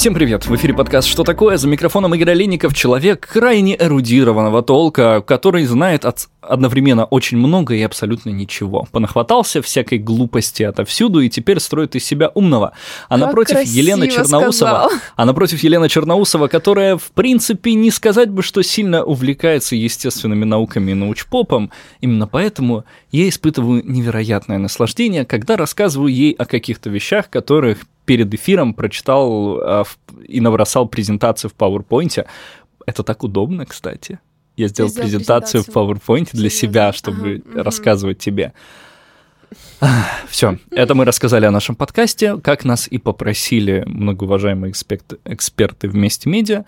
Всем привет! В эфире подкаст «Что такое?» За микрофоном Игорь Олейников, человек крайне эрудированного толка, который знает от... одновременно очень много и абсолютно ничего. Понахватался всякой глупости отовсюду и теперь строит из себя умного. А Как напротив Елена Черноусова... сказал. А напротив Елена Черноусова, которая, в принципе, не сказать бы, что сильно увлекается естественными науками и научпопом, именно поэтому я испытываю невероятное наслаждение, когда рассказываю ей о каких-то вещах, которых перед эфиром прочитал в- и набросал презентацию в PowerPoint. Это так удобно, кстати. Я сделал сделал презентацию в презентацию? PowerPoint для Серьёзно? себя, чтобы Ага, рассказывать тебе. Все, это мы рассказали о нашем подкасте, как нас и попросили многоуважаемые экспект- эксперты вместе медиа.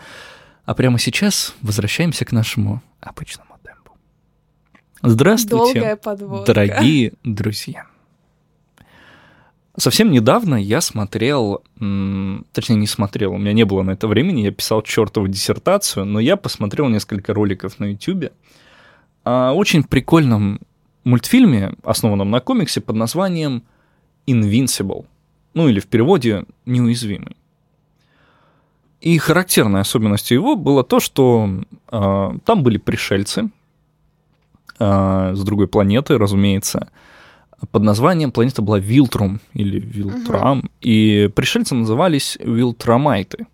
А прямо сейчас возвращаемся к нашему обычному темпу. Здравствуйте, дорогие друзья. Совсем недавно я смотрел, точнее не смотрел, у меня не было на это времени, я писал чертову диссертацию, но я посмотрел несколько роликов на YouTube о очень прикольном мультфильме, основанном на комиксе под названием Invincible, ну или в переводе «Неуязвимый». И характерной особенностью его было то, что э, там были пришельцы э, с другой планеты, разумеется, под названием планета была Вилтрум или Вилтрам, и пришельцы назывались Вилтрамайты.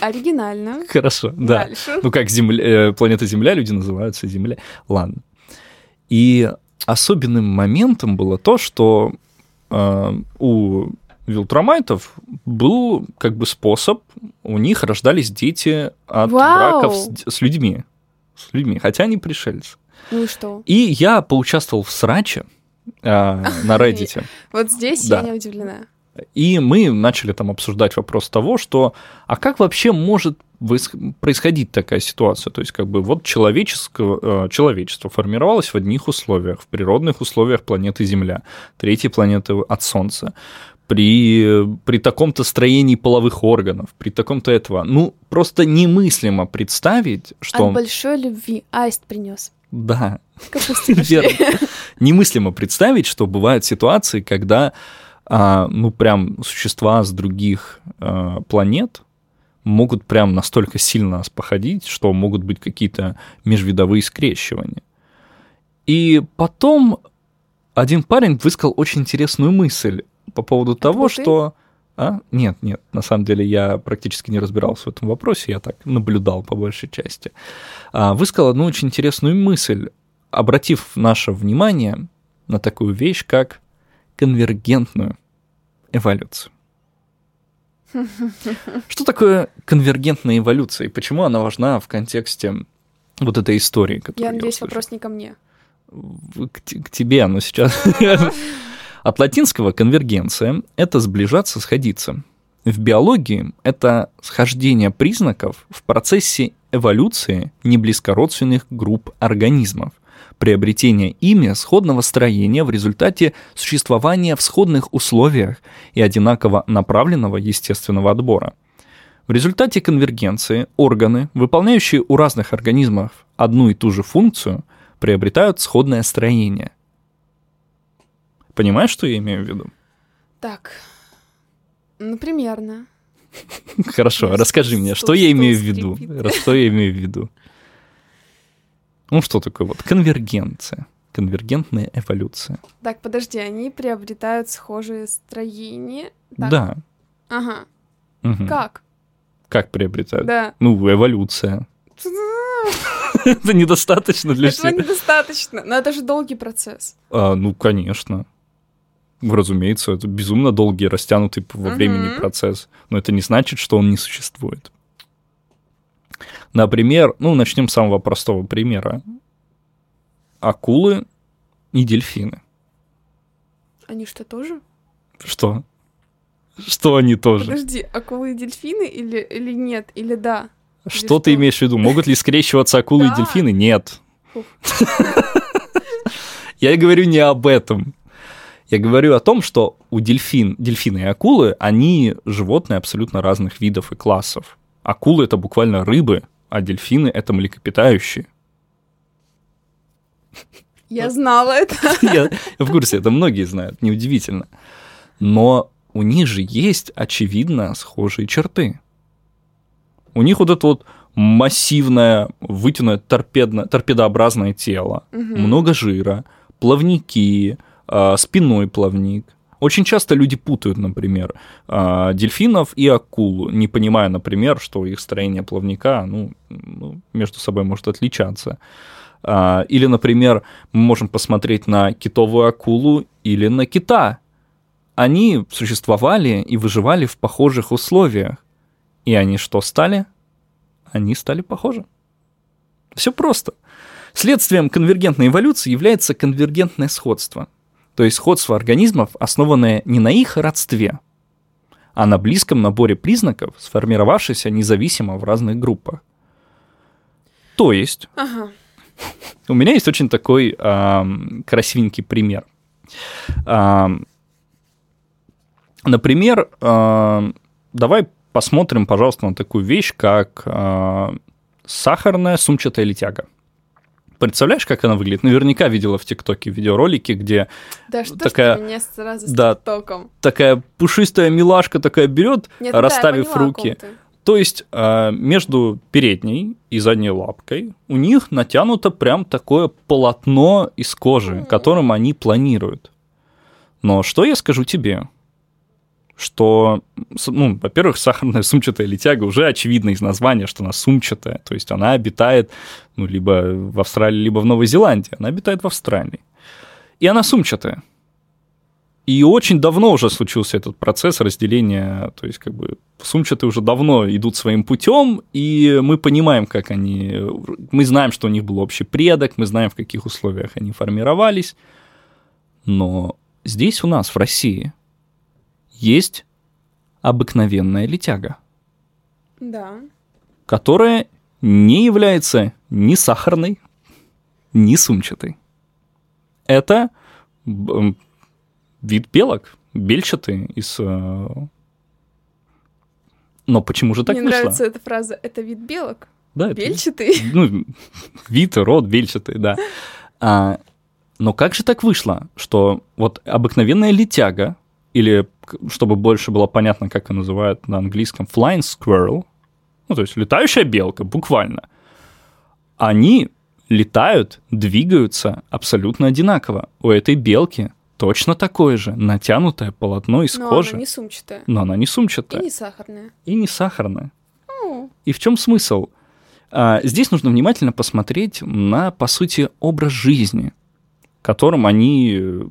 Оригинально. Хорошо, да. Дальше. Ну, как земля, э, планета Земля, люди называются Земля. Ладно. И особенным моментом было то, что э, у вилтрамайтов был как бы способ, у них рождались дети от Вау! браков с, с людьми. С людьми, хотя они пришельцы. Ну и что? И я поучаствовал в сраче э, на Reddit. Вот здесь Да. я не удивлена. И мы начали там обсуждать вопрос того, что а как вообще может происходить такая ситуация? То есть как бы вот человеческого, э, человечество формировалось в одних условиях, в природных условиях планеты Земля, третьей планеты от Солнца, при, при таком-то строении половых органов, при таком-то этого. Ну, просто немыслимо представить, что... От большой любви аист принес. Да, Верно. Немыслимо представить, что бывают ситуации, когда, а, ну, прям существа с других а, планет могут прям настолько сильно нас походить, что могут быть какие-то межвидовые скрещивания. И потом один парень высказал очень интересную мысль по поводу того, был ты? А? Нет, нет, на самом деле я практически не разбирался в этом вопросе, я так наблюдал по большей части. А, Высказал одну очень интересную мысль, обратив наше внимание на такую вещь, как конвергентную эволюцию. Что такое конвергентная эволюция и почему она важна в контексте вот этой истории, Я надеюсь, услышал? вопрос не ко мне. К тебе, но сейчас... От латинского конвергенция – это сближаться, сходиться. В биологии это схождение признаков в процессе эволюции неблизкородственных групп организмов, приобретение ими сходного строения в результате существования в сходных условиях и одинаково направленного естественного отбора. В результате конвергенции органы, выполняющие у разных организмов одну и ту же функцию, приобретают сходное строение. Понимаешь, что я имею в виду? Так. Ну, примерно. Хорошо, расскажи мне, что я имею в виду? Что я имею в виду? Ну, что такое вот конвергенция? Конвергентная эволюция. Так, подожди, они приобретают схожие строения. Да. Ага. Как? Как приобретают? Да. Ну, эволюция. Это недостаточно для Этого недостаточно. Но это же долгий процесс. А, ну, конечно. Разумеется, это безумно долгий, растянутый во времени Мгм. процесс. Но это не значит, что он не существует. Например, ну, начнем с самого простого примера. Акулы и дельфины. Они что, тоже? Что? Что они тоже? Подожди, акулы и дельфины или, или нет? Или да? Что ты что? имеешь в виду? Могут ли скрещиваться акулы и дельфины? Нет. Я говорю не об этом. Я говорю о том, что у дельфин, дельфины и акулы, они животные абсолютно разных видов и классов. Акулы — это буквально рыбы, а дельфины — это млекопитающие. Я знала это. Я в курсе, это многие знают, неудивительно. Но у них же есть, очевидно, схожие черты. У них вот это вот массивное, вытянутое торпедно, торпедообразное тело, Мгм. много жира, плавники, спиной плавник. Очень часто люди путают, например, а, дельфинов и акулу, не понимая, например, что их строение плавника ну, ну, между собой может отличаться. А, Или, например, мы можем посмотреть на китовую акулу или на кита. Они существовали и выживали в похожих условиях. И они что стали? Они стали похожи. Все просто. Следствием конвергентной эволюции является конвергентное сходство. То есть сходство организмов, основанное не на их родстве, а на близком наборе признаков, сформировавшихся независимо в разных группах. То есть Ага. у меня есть очень такой ам, красивенький пример. Ам, например, ам, давай посмотрим, пожалуйста, на такую вещь, как а, сахарная сумчатая летяга. Представляешь, как она выглядит? Наверняка видела в ТикТоке видеоролики, где Да что Такая- ж меня сразу с Да. тиктоком? такая пушистая милашка такая берет, Нет, да, я расставив о руки. То есть а, между передней и задней лапкой у них натянуто прям такое полотно из кожи, М. которым они планируют. Но что я скажу тебе? Что, ну, во-первых, сахарная сумчатая летяга уже очевидно из названия, что она сумчатая. То есть она обитает, ну, либо в Австралии, либо в Новой Зеландии. Она обитает в Австралии. И она сумчатая. И очень давно уже случился этот процесс разделения, то есть как бы сумчатые уже давно идут своим путем, и мы понимаем, как они, мы знаем, что у них был общий предок, мы знаем, в каких условиях они формировались, но здесь у нас, в России, есть обыкновенная летяга, Да. которая не является ни сахарной, ни сумчатой. Это вид белок, бельчатый из... э, Но почему же так Мне вышло? нравится эта фраза. Это вид белок. Да, это Бельчатый. ну, вид, род бельчатый, да. А, но как же так вышло, что вот обыкновенная летяга, или, чтобы больше было понятно, как ее называют на английском, flying squirrel, ну, то есть летающая белка, буквально, они летают, двигаются абсолютно одинаково. У этой белки точно такое же натянутое полотно из Но кожи, она не сумчатая. но она не И сумчатая не сахарная. и не сахарная. О, И в чем смысл? А, Здесь нужно внимательно посмотреть на, по сути, образ жизни, которым они э,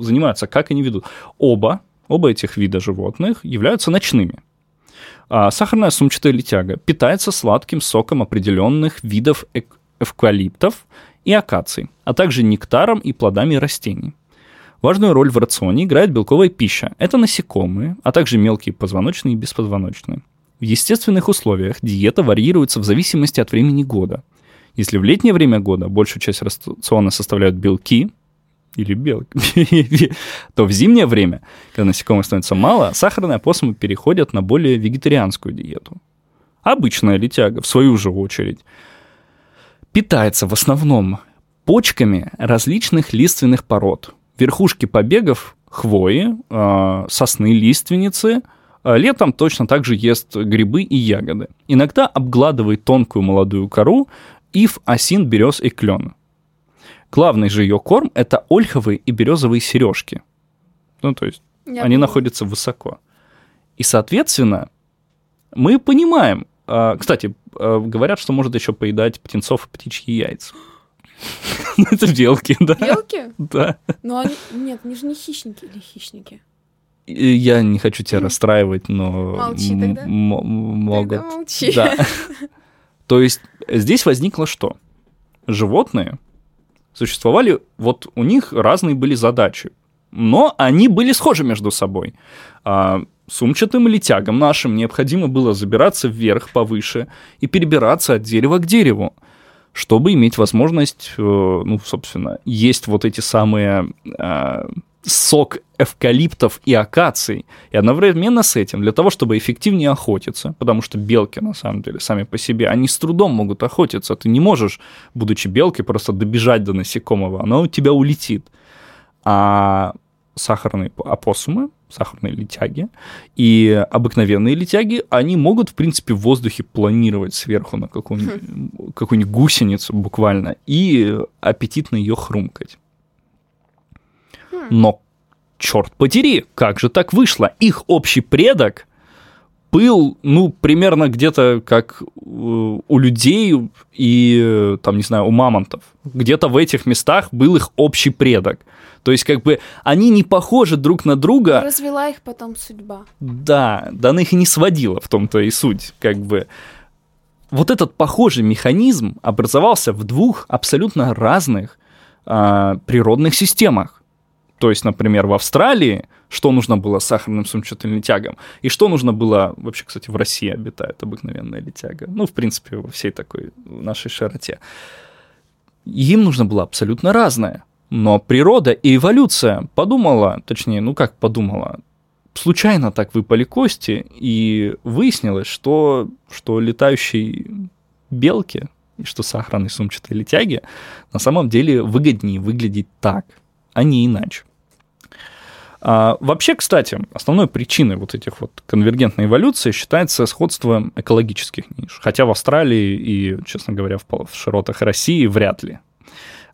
занимаются, как они ведут. Оба, оба этих вида животных являются ночными. А Сахарная сумчатая летяга питается сладким соком определенных видов эвкалиптов и акаций, а также нектаром и плодами растений. Важную роль в рационе играет белковая пища. Это насекомые, а также мелкие позвоночные и беспозвоночные. В естественных условиях диета варьируется в зависимости от времени года. Если в летнее время года большую часть рациона составляют белки или белки, то в зимнее время, когда насекомых становится мало, сахарные опоссумы переходят на более вегетарианскую диету. Обычная летяга, в свою же очередь, питается в основном почками различных лиственных пород, верхушки побегов хвои, э, сосны, лиственницы. Э, Летом точно так же ест грибы и ягоды. Иногда обгладывает тонкую молодую кору ив, осин, берез и клен. Главный же ее корм – это ольховые и березовые сережки. Ну, то есть я они поняла. находятся высоко. И, соответственно, мы понимаем, а, кстати, а, говорят, что может еще поедать птенцов и птичьи яйца. Ну, Это белки, да. Белки? Да. Но они... Нет, они же не хищники или хищники. Я не хочу тебя расстраивать, но Молчи тогда. могут. Тогда молчи. Да. То есть здесь возникло что? Животные существовали, вот у них разные были задачи, но они были схожи между собой. А, сумчатым летягам нашим необходимо было забираться вверх, повыше и перебираться от дерева к дереву, чтобы иметь возможность, э, ну, собственно, есть вот эти самые а, сок эвкалиптов и акаций. И одновременно с этим, для того, чтобы эффективнее охотиться, потому что белки, на самом деле, сами по себе, они с трудом могут охотиться. Ты не можешь, будучи белкой, просто добежать до насекомого. Оно у тебя улетит. А сахарные опоссумы, сахарные летяги, и обыкновенные летяги, они могут, в принципе, в воздухе планировать сверху на какую-нибудь, хм. какую-нибудь гусеницу буквально и аппетитно ее хрумкать. Но, черт подери, как же так вышло? Их общий предок был, ну, примерно где-то как э, у людей и, там, не знаю, у мамонтов. Где-то в этих местах был их общий предок. То есть, как бы, они не похожи друг на друга. Развела их потом судьба. Да, да она их и не сводила, в том-то и суть, как бы. Вот этот похожий механизм образовался в двух абсолютно разных а, природных системах. То есть, например, в Австралии что нужно было сахарным сумчатым летягам, и что нужно было, вообще, кстати, в России обитает обыкновенная летяга, ну, в принципе, во всей такой нашей широте. Им нужно было абсолютно разное. Но природа и эволюция подумала, точнее, ну как подумала, случайно так выпали кости, и выяснилось, что, что летающие белки, и что сахарные сумчатые летяги на самом деле выгоднее выглядеть так, а не иначе. А, вообще, кстати, основной причиной вот этих вот конвергентной эволюции считается сходство экологических ниш. Хотя в Австралии и, честно говоря, в, в широтах России вряд ли.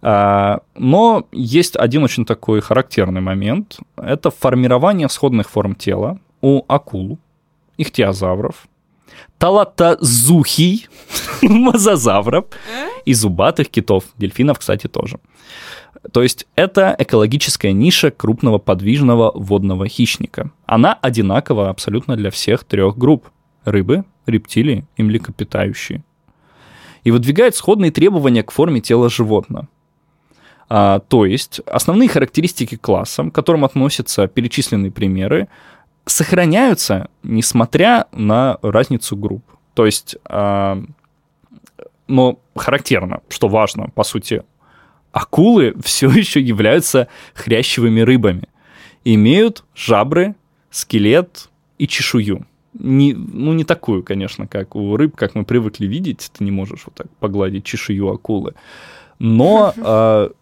А, но есть один очень такой характерный момент. Это формирование сходных форм тела у акул, ихтиозавров, талатозухий, мозазавров и зубатых китов, дельфинов, кстати, тоже. То есть это экологическая ниша крупного подвижного водного хищника. Она одинакова абсолютно для всех трех групп. Рыбы, рептилии и млекопитающие. И выдвигает сходные требования к форме тела животного. А, то есть основные характеристики класса, к которым относятся перечисленные примеры, сохраняются, несмотря на разницу групп. То есть, а, но характерно, что важно, по сути, акулы все еще являются хрящевыми рыбами. Имеют жабры, скелет и чешую. Не, ну, не такую, конечно, как у рыб, как мы привыкли видеть. Ты не можешь вот так погладить чешую акулы. Но, э,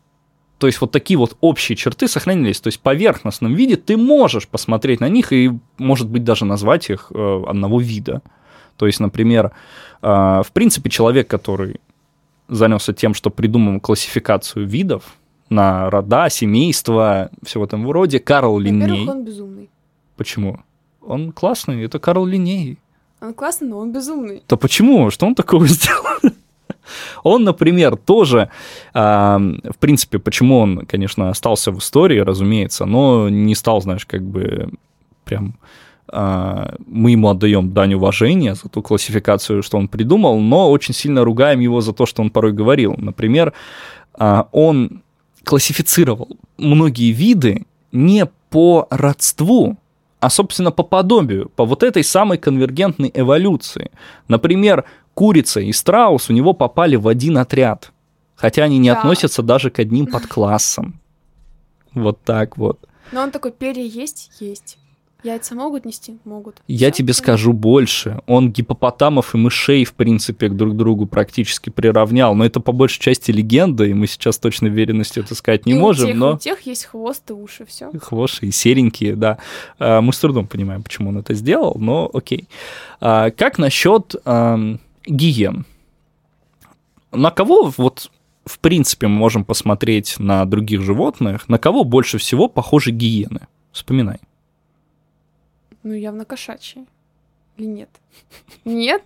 то есть вот такие вот общие черты сохранились. То есть в поверхностном виде ты можешь посмотреть на них и, может быть, даже назвать их э, одного вида. То есть, например, э, в принципе, человек, который занялся тем, что придумал классификацию видов на рода, семейства, все в этом роде. Карл Линней. он безумный. Почему? Он классный, это Карл Линней. Он классный, но он безумный. То почему? Что он такого сделал? Он, например, тоже, в принципе, почему он, конечно, остался в истории, разумеется, но не стал, знаешь, как бы прям а, мы ему отдаем дань уважения за ту классификацию, что он придумал, но очень сильно ругаем его за то, что он порой говорил. Например, а, он классифицировал многие виды не по родству, а, собственно, по подобию, по вот этой самой конвергентной эволюции. Например, курица и страус у него попали в один отряд, хотя они не да. относятся даже к одним подклассам. Вот так вот. Но он такой, перья есть? Есть. Яйца могут нести? Могут. Я Всё, тебе скажу больше. Он гипопотамов и мышей, в принципе, к друг другу практически приравнял. Но это по большей части легенда, и мы сейчас точно уверенностью это сказать не и можем. У тех, но... у тех есть хвост и уши, все. Хвост и серенькие, да. А, мы с трудом понимаем, почему он это сделал, но окей. А, как насчет гиен? На кого вот в принципе мы можем посмотреть на других животных, на кого больше всего похожи гиены? Вспоминай. Ну, явно кошачьи. Или нет? Нет?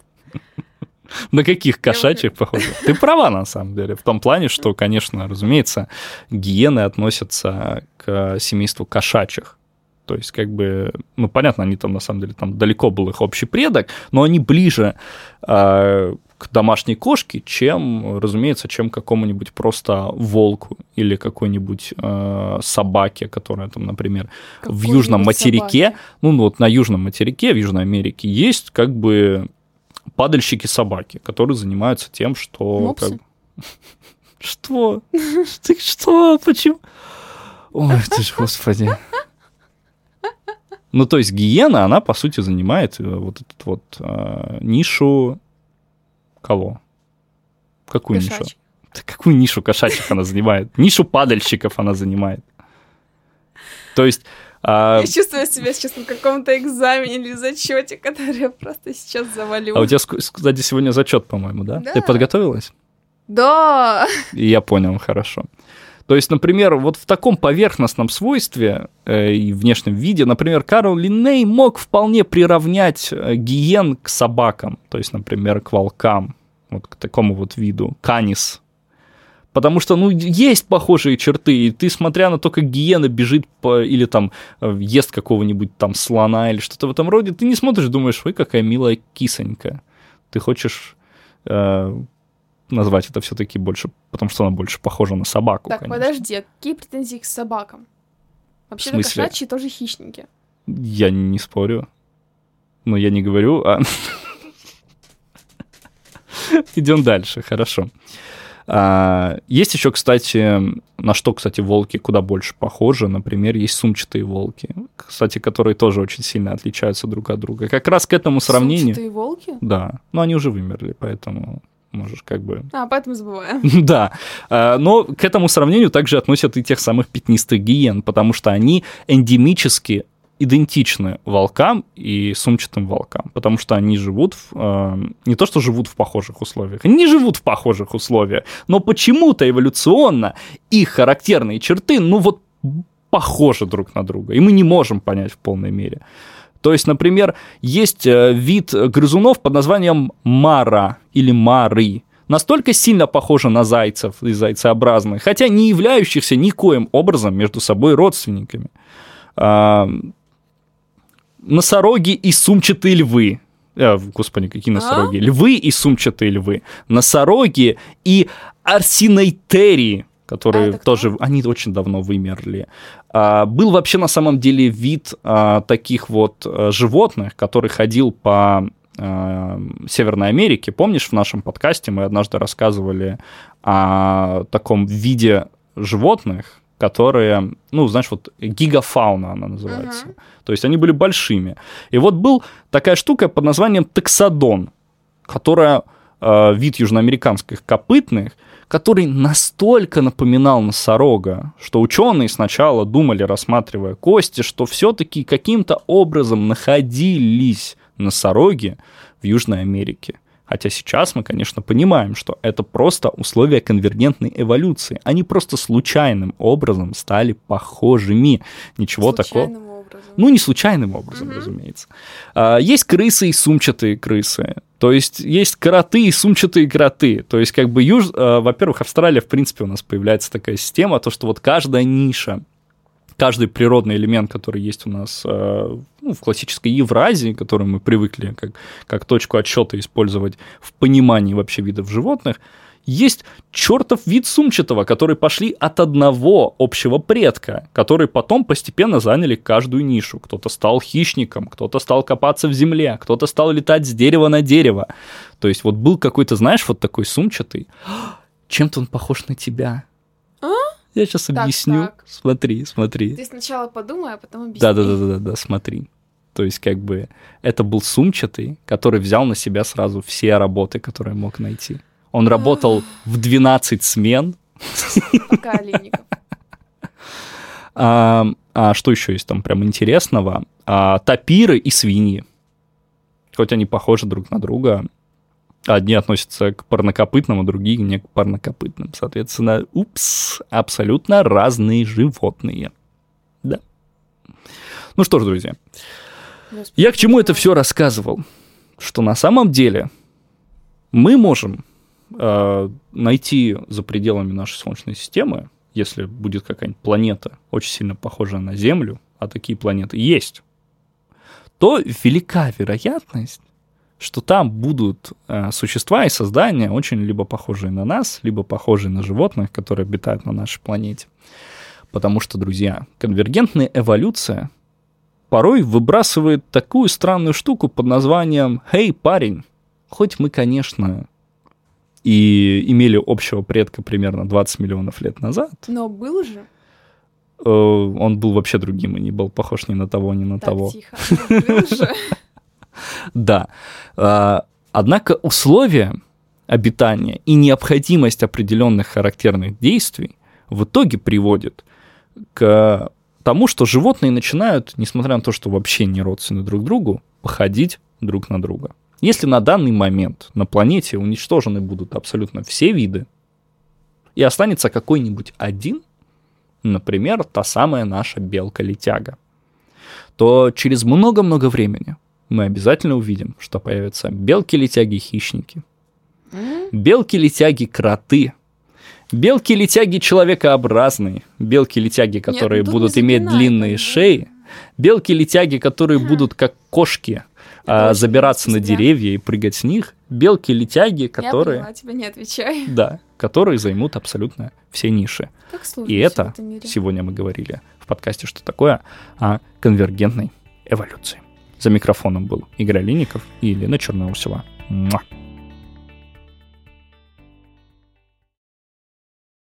На каких кошачьих похоже? Ты права, на самом деле, в том плане, что, конечно, разумеется, гиены относятся к семейству кошачьих. То есть, как бы, ну, понятно, они там, на самом деле, там далеко был их общий предок, но они ближе э, к домашней кошке, чем, разумеется, чем какому-нибудь просто волку или какой-нибудь э, собаке, которая там, например, в южном материке, собаки. ну вот на южном материке в Южной Америке есть как бы падальщики собаки, которые занимаются тем, что как... что? Ты что? Почему? Ой ты ж господи ну, то есть гиена, она, по сути, занимает э, вот эту вот э, нишу Кого? Какую Кошачьих. нишу? Да какую нишу кошачьих она занимает? Нишу падальщиков она занимает. То есть а, Я чувствую себя сейчас на каком-то экзамене или зачете, который я просто сейчас завалю. А у тебя, кстати, сегодня зачет, по-моему, да? Да. Ты подготовилась? Да! И Я понял, хорошо. То есть, например, вот в таком поверхностном свойстве э, и внешнем виде, например, Карл Линней мог вполне приравнять э, гиен к собакам, то есть, например, к волкам, вот к такому вот виду, канис. Потому что, ну, есть похожие черты, и ты, смотря на то, как гиена бежит по, или там э, ест какого-нибудь там слона или что-то в этом роде, ты не смотришь, думаешь, ой, какая милая кисонька. Ты хочешь э, назвать это все-таки больше, потому что она больше похожа на собаку, Так, конечно. подожди, а какие претензии к собакам? Вообще-то смысле? кошачьи тоже хищники. Я не спорю. Но я не говорю, а... Идем дальше, хорошо. А, есть еще, кстати, на что, кстати, волки куда больше похожи. Например, есть сумчатые волки, кстати, которые тоже очень сильно отличаются друг от друга. Как раз к этому сравнению... Сумчатые волки? Да, но они уже вымерли, поэтому можешь как бы А, поэтому забываем. Да, А, но к этому сравнению также относят и тех самых пятнистых гиен, потому что они эндемически идентичны волкам и сумчатым волкам, потому что они живут, в, э, не то что живут в похожих условиях, они не живут в похожих условиях, но почему-то эволюционно их характерные черты, ну вот, похожи друг на друга, и мы не можем понять в полной мере. То есть, например, есть э, вид грызунов под названием мара или мары, настолько сильно похожи на зайцев и зайцеобразных, хотя не являющихся никоим образом между собой родственниками. А, носороги и сумчатые львы. Э, господи, какие носороги? Львы и сумчатые львы. Носороги и арсинейтерии, которые А тоже, они очень давно вымерли. А, был вообще на самом деле вид а, таких вот а, животных, который ходил по а, Северной Америке. Помнишь, в нашем подкасте мы однажды рассказывали о таком виде животных, которые, ну, знаешь, вот гигафауна она называется. Мгм. То есть они были большими. И вот был такая штука под названием таксодон, которая э, вид южноамериканских копытных, который настолько напоминал носорога, что ученые сначала думали, рассматривая кости, что все-таки каким-то образом находились носороги в Южной Америке. Хотя сейчас мы, конечно, понимаем, что это просто условия конвергентной эволюции. Они просто случайным образом стали похожими. Ничего такого. Образом. Ну, не случайным образом, Мгм. разумеется. А, есть крысы и сумчатые крысы. То есть есть кроты и сумчатые кроты. То есть как бы, юж... а, во-первых, Австралия, в принципе, у нас появляется такая система, то, что вот каждая ниша, каждый природный элемент, который есть у нас э, ну, в классической Евразии, которую мы привыкли как, как точку отсчета использовать в понимании вообще видов животных, есть чертов вид сумчатого, который пошли от одного общего предка, которые потом постепенно заняли каждую нишу. Кто-то стал хищником, кто-то стал копаться в земле, кто-то стал летать с дерева на дерево. То есть вот был какой-то, знаешь, вот такой сумчатый. Чем-то он похож на тебя. А? Я сейчас Так, объясню. так. Смотри, смотри. Ты сначала подумай, а потом объясни. Да, да, да, да, да, да, смотри. То есть, как бы, это был сумчатый, который взял на себя сразу все работы, которые мог найти. Он работал в 12 смен. Пока олейников. А, а что еще есть там прям интересного? А, тапиры и свиньи. Хоть они похожи друг на друга, одни относятся к парнокопытным, а другие не к парнокопытным. Соответственно, упс, абсолютно разные животные. Да. Ну что ж, друзья, Господи, Я к чему это все рассказывал? Что на самом деле мы можем э, найти за пределами нашей Солнечной системы, если будет какая-нибудь планета, очень сильно похожая на Землю, а такие планеты есть, то велика вероятность, что там будут э, существа и создания, очень либо похожие на нас, либо похожие на животных, которые обитают на нашей планете. Потому что, друзья, конвергентная эволюция порой выбрасывает такую странную штуку под названием «Хей, парень, хоть мы, конечно, и имели общего предка примерно 20 миллионов лет назад, Но был же. э, он был вообще другим и не был похож ни на того, ни на Так, того. тихо. Но Был же. Да. А, Однако условия обитания и необходимость определенных характерных действий в итоге приводит к тому, что животные начинают, несмотря на то, что вообще не родственны друг другу, походить друг на друга. Если на данный момент на планете уничтожены будут абсолютно все виды, и останется какой-нибудь один, например, та самая наша белка-летяга, то через много-много времени мы обязательно увидим, что появятся белки-летяги-хищники, белки-летяги-кроты, белки-летяги человекообразные, белки-летяги, которые тут будут не иметь длинные шеи, белки-летяги, которые будут как кошки а, забираться на деревья и прыгать с них, белки-летяги, Я которые, поняла, тебе не отвечай. да, которые займут абсолютно все ниши. Как И это сегодня мы говорили в подкасте «Что такое?» о конвергентной эволюции. За микрофоном был Игорь Олейников и Елена Черноусова. Муа.